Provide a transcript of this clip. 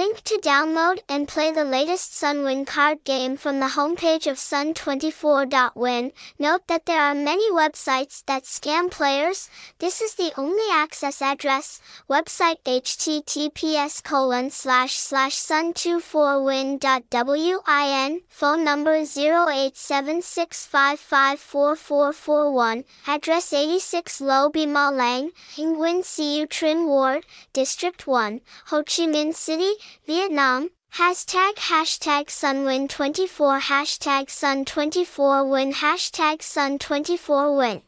Link to download and play the latest Sunwin card game from the homepage of sun24.win. Note that there are many websites that scam players. This is the only access address. Website https colon slash slash sun24win.win. Phone number 0876554441. Address 86 Lo Bima Lang, Hinh Nguyen Siu Trinh Ward, District 1, Ho Chi Minh City, Vietnam. Hashtag hashtag Sunwin24 hashtag Sun24Win hashtag Sun24Win